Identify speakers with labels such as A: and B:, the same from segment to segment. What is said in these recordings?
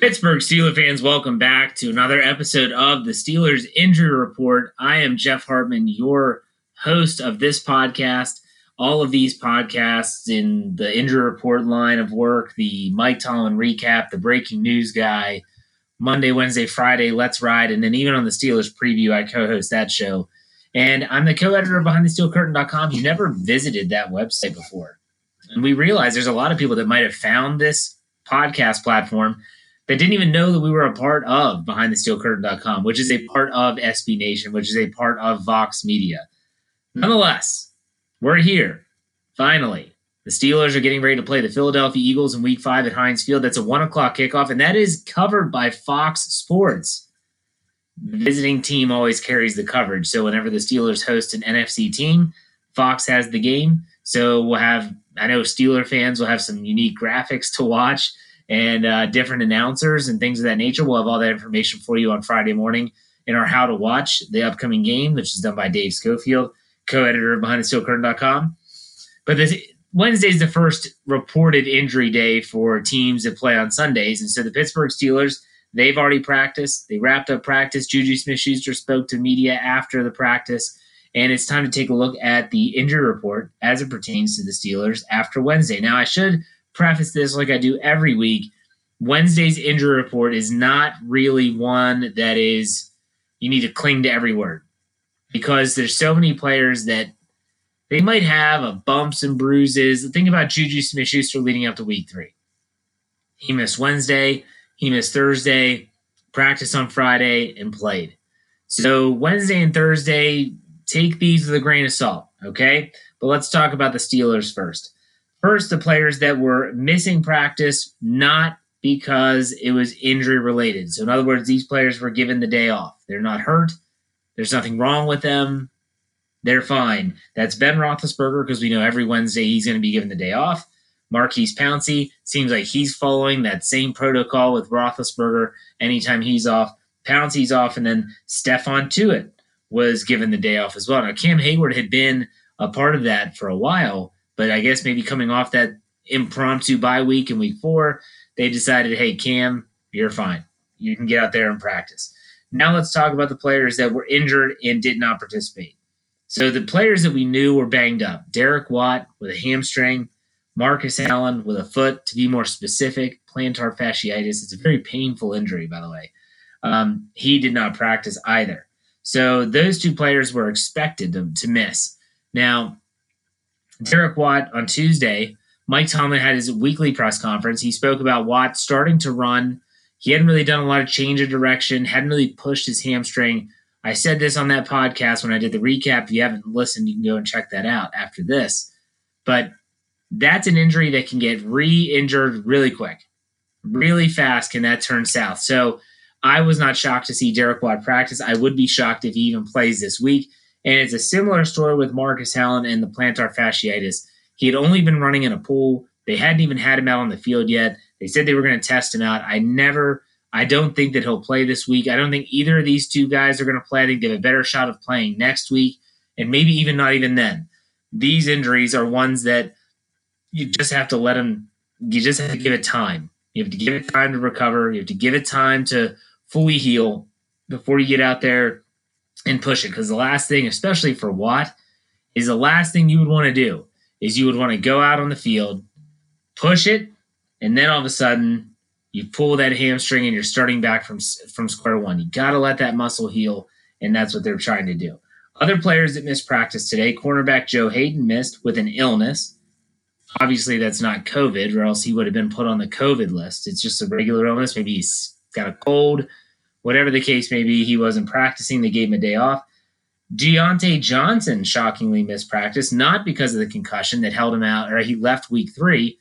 A: Pittsburgh Steelers fans, welcome back to another episode of the Steelers Injury Report. I am Jeff Hartman, your host of this podcast. All of these podcasts in the Injury Report line of work, the Mike Tomlin recap, the breaking news guy, Monday, Wednesday, Friday, Let's Ride, and then even on the Steelers preview, I co host that show. And I'm the co editor of BehindTheSteelCurtain.com. You never visited that website before. And we realize there's a lot of people that might have found this podcast platform that didn't even know that we were a part of BehindTheSteelCurtain.com, which is a part of SB Nation, which is a part of Vox Media. Hmm. Nonetheless, we're here. Finally, the Steelers are getting ready to play the Philadelphia Eagles in Week Five at Heinz Field. That's a one o'clock kickoff, and that is covered by Fox Sports. The visiting team always carries the coverage, so whenever the Steelers host an NFC team, Fox has the game. So we'll have. I know Steeler fans will have some unique graphics to watch and uh, different announcers and things of that nature. We'll have all that information for you on Friday morning in our How to Watch the upcoming game, which is done by Dave Schofield, co-editor of BehindTheSteelCurtain.com. But this Wednesday is the first reported injury day for teams that play on Sundays, and so the Pittsburgh Steelers they've already practiced. They wrapped up practice. Juju Smith-Schuster spoke to media after the practice. And it's time to take a look at the injury report as it pertains to the Steelers after Wednesday. Now, I should preface this like I do every week. Wednesday's injury report is not really one that is you need to cling to every word because there's so many players that they might have a bumps and bruises. Think about Juju Smith Schuster leading up to week three. He missed Wednesday, he missed Thursday, practiced on Friday, and played. So Wednesday and Thursday, take these with a grain of salt, okay? But let's talk about the Steelers first. First, the players that were missing practice, not because it was injury related. So, in other words, these players were given the day off. They're not hurt. There's nothing wrong with them. They're fine. That's Ben Roethlisberger because we know every Wednesday he's going to be given the day off. Maurkice Pouncey seems like he's following that same protocol with Roethlisberger anytime he's off. Pouncey's off, and then Stephon Tuitt was given the day off as well. Now, Cam Heyward had been a part of that for a while, but I guess maybe coming off that impromptu bye week in week four, they decided, hey, Cam, you're fine. You can get out there and practice. Now let's talk about the players that were injured and did not participate. So the players that we knew were banged up Derek Watt with a hamstring, Marcus Allen with a foot, to be more specific, plantar fasciitis. It's a very painful injury, by the way. Um, he did not practice either. So those two players were expected to, to miss. Now, Derek Watt on Tuesday, Mike Tomlin had his weekly press conference. He spoke about Watt starting to run. He hadn't really done a lot of change of direction, hadn't really pushed his hamstring. I said this on that podcast when I did the recap. If you haven't listened, you can go and check that out after this. But that's an injury that can get re injured really quick, really fast. Can that turn south? So I was not shocked to see Derek Watt practice. I would be shocked if he even plays this week. And it's a similar story with Marcus Allen and the plantar fasciitis. He had only been running in a pool. They hadn't even had him out on the field yet. They said they were going to test him out. I never, I don't think that he'll play this week. I don't think either of these two guys are going to play. I think they have a better shot of playing next week, and maybe even not even then. These injuries are ones that you just have to let them, you just have to give it time. You have to give it time to recover. You have to give it time to fully heal before you get out there and push it. Because the last thing, especially for Watt, is the last thing you would want to do is you would want to go out on the field, push it, and then all of a sudden you pull that hamstring and you're starting back from from square one. You got to let that muscle heal, and that's what they're trying to do. Other players that missed practice today, cornerback Joe Haden missed with an illness. Obviously, that's not COVID, or else he would have been put on the COVID list. It's just a regular illness. Maybe he's got a cold, whatever the case may be, he wasn't practicing. They gave him a day off. Diontae Johnson shockingly missed practice, not because of the concussion that held him out, or he left week three.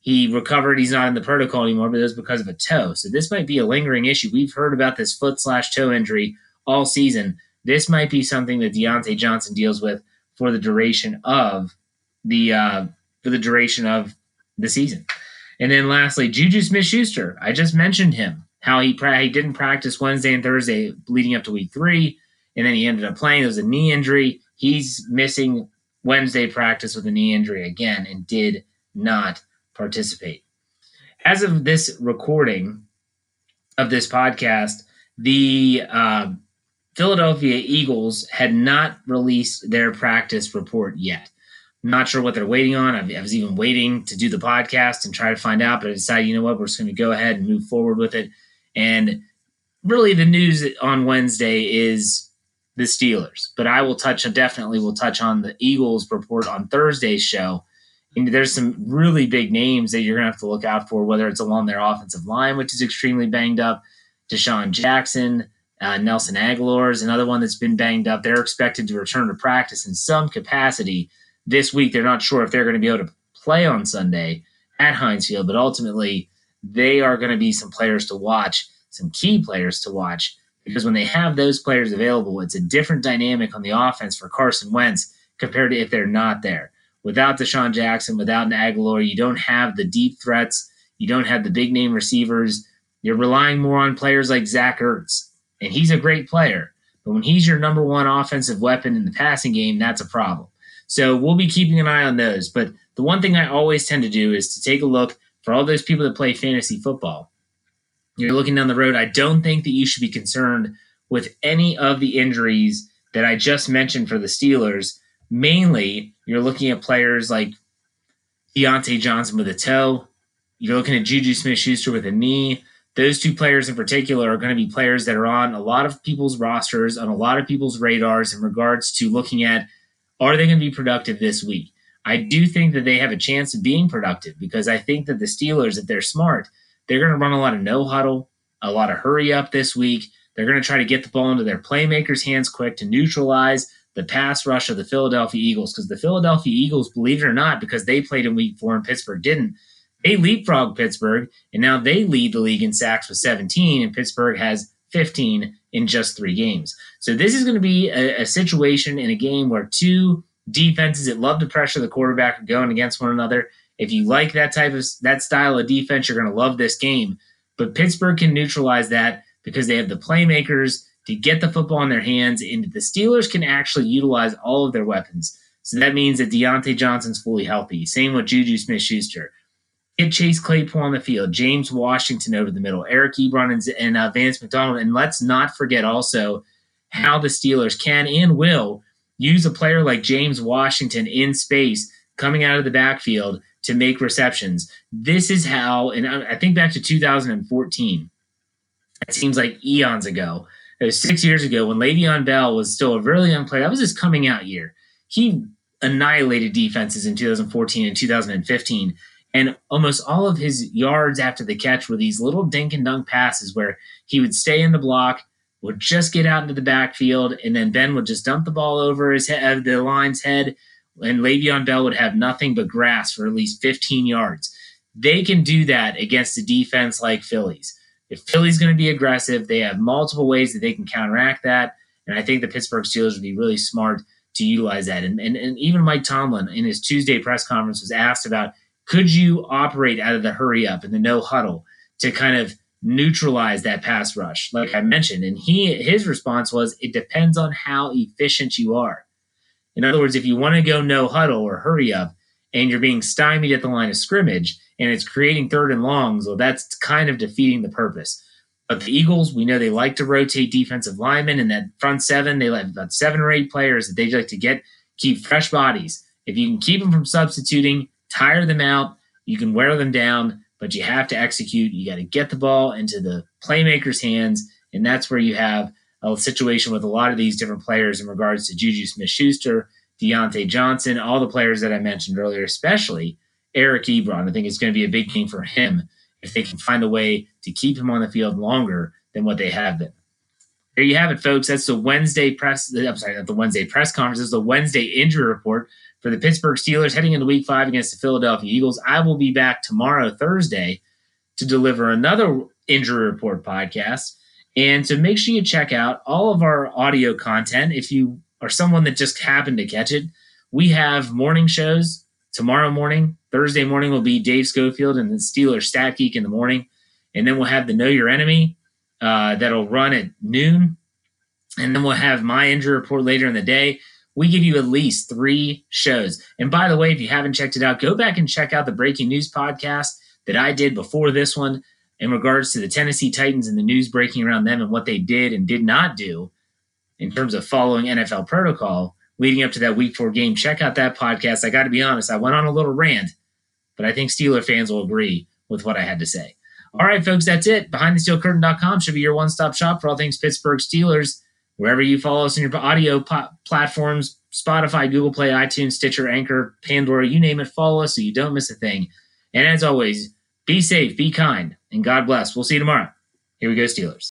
A: He recovered. He's not in the protocol anymore, but it was because of a toe. So this might be a lingering issue. We've heard about this foot slash toe injury all season. This might be something that Diontae Johnson deals with for the duration of the uh, for the duration of the season. And then lastly, Juju Smith Schuster. I just mentioned him how he pra- he didn't practice Wednesday and Thursday leading up to week three, and then he ended up playing. It was a knee injury. He's missing Wednesday practice with a knee injury again and did not participate. As of this recording, of this podcast, the uh, Philadelphia Eagles had not released their practice report yet. Not sure what they're waiting on. I, was even waiting to do the podcast and try to find out, but I decided, you know what, we're just going to go ahead and move forward with it. And really, the news on Wednesday is the Steelers, but I will touch definitely will touch on the Eagles report on Thursday's show. And there's some really big names that you're going to have to look out for, whether it's along their offensive line, which is extremely banged up, DeSean Jackson, uh, Nelson Agholor is another one that's been banged up. They're expected to return to practice in some capacity this week. They're not sure if they're going to be able to play on Sunday at Heinz Field, but ultimately they are going to be some players to watch, some key players to watch, because when they have those players available, it's a different dynamic on the offense for Carson Wentz compared to if they're not there. Without DeSean Jackson, without an Agholor, you don't have the deep threats. You don't have the big name receivers. You're relying more on players like Zach Ertz and he's a great player. But when he's your number one offensive weapon in the passing game, that's a problem. So we'll be keeping an eye on those. But the one thing I always tend to do is to take a look for all those people that play fantasy football. You're looking down the road. I don't think that you should be concerned with any of the injuries that I just mentioned for the Steelers. Mainly, you're looking at players like Diontae Johnson with a toe. You're looking at Juju Smith Schuster with a knee those two players in particular are going to be players that are on a lot of people's rosters, on a lot of people's radars in regards to looking at are they going to be productive this week? I do think that they have a chance of being productive because I think that the Steelers, if they're smart, they're going to run a lot of no huddle, a lot of hurry up this week. They're going to try to get the ball into their playmakers' hands quick to neutralize the pass rush of the Philadelphia Eagles because the Philadelphia Eagles, believe it or not, because they played in week four and Pittsburgh didn't, they leapfrog Pittsburgh, and now they lead the league in sacks with 17, and Pittsburgh has 15 in just three games. So this is going to be a, a situation in a game where two defenses that love to pressure the quarterback going against one another. If you like that type of that style of defense, you're going to love this game. But Pittsburgh can neutralize that because they have the playmakers to get the football in their hands, and the Steelers can actually utilize all of their weapons. So that means that Diontae Johnson's fully healthy. Same with Juju Smith Schuster. Get Chase Claypool on the field, James Washington over the middle, Eric Ebron and, and uh, Vance McDonald. And let's not forget also how the Steelers can and will use a player like James Washington in space coming out of the backfield to make receptions. This is how, and I think back to 2014. It seems like eons ago. It was six years ago when Le'Veon Bell was still a really young player. That was his coming out year. He annihilated defenses in 2014 and 2015. And almost all of his yards after the catch were these little dink and dunk passes where he would stay in the block, would just get out into the backfield, and then Ben would just dump the ball over his head, uh, the line's head, and Le'Veon Bell would have nothing but grass for at least 15 yards. They can do that against a defense like Phillies. If Philly's going to be aggressive, they have multiple ways that they can counteract that. And I think the Pittsburgh Steelers would be really smart to utilize that. And, and, and even Mike Tomlin in his Tuesday press conference was asked about could you operate out of the hurry up and the no huddle to kind of neutralize that pass rush, like I mentioned? And he his response was, it depends on how efficient you are. In other words, if you want to go no huddle or hurry up and you're being stymied at the line of scrimmage and it's creating third and longs, well, that's kind of defeating the purpose. But the Eagles, we know they like to rotate defensive linemen and that front seven, they have about seven or eight players that they like to get, keep fresh bodies. If you can keep them from substituting, tire them out. You can wear them down, but you have to execute. You got to get the ball into the playmaker's hands. And that's where you have a situation with a lot of these different players in regards to Juju Smith Schuster, Diontae Johnson, all the players that I mentioned earlier, especially Eric Ebron. I think it's going to be a big game for him if they can find a way to keep him on the field longer than what they have been. There you have it, folks. That's the Wednesday press. I'm sorry, not the Wednesday press conference. Is the Wednesday injury report for the Pittsburgh Steelers heading into week five against the Philadelphia Eagles. I will be back tomorrow, Thursday, to deliver another injury report podcast. And so make sure you check out all of our audio content. If you are someone that just happened to catch it, we have morning shows tomorrow morning. Thursday morning will be Dave Schofield and the Steelers Stat Geek in the morning. And then we'll have the Know Your Enemy uh, that'll run at noon. And then we'll have my injury report later in the day we give you at least three shows. And by the way, if you haven't checked it out, go back and check out the breaking news podcast that I did before this one. in regards to the Tennessee Titans and the news breaking around them and what they did and did not do in terms of following NFL protocol leading up to that week four game. Check out that podcast. I got to be honest, I went on a little rant, but I think Steeler fans will agree with what I had to say. All right, folks, that's it. BehindTheSteelCurtain.com should be your one stop shop for all things Pittsburgh Steelers. Wherever you follow us on your audio po- platforms, Spotify, Google Play, iTunes, Stitcher, Anchor, Pandora, you name it, follow us so you don't miss a thing. And as always, be safe, be kind, and God bless. We'll see you tomorrow. Here we go, Steelers.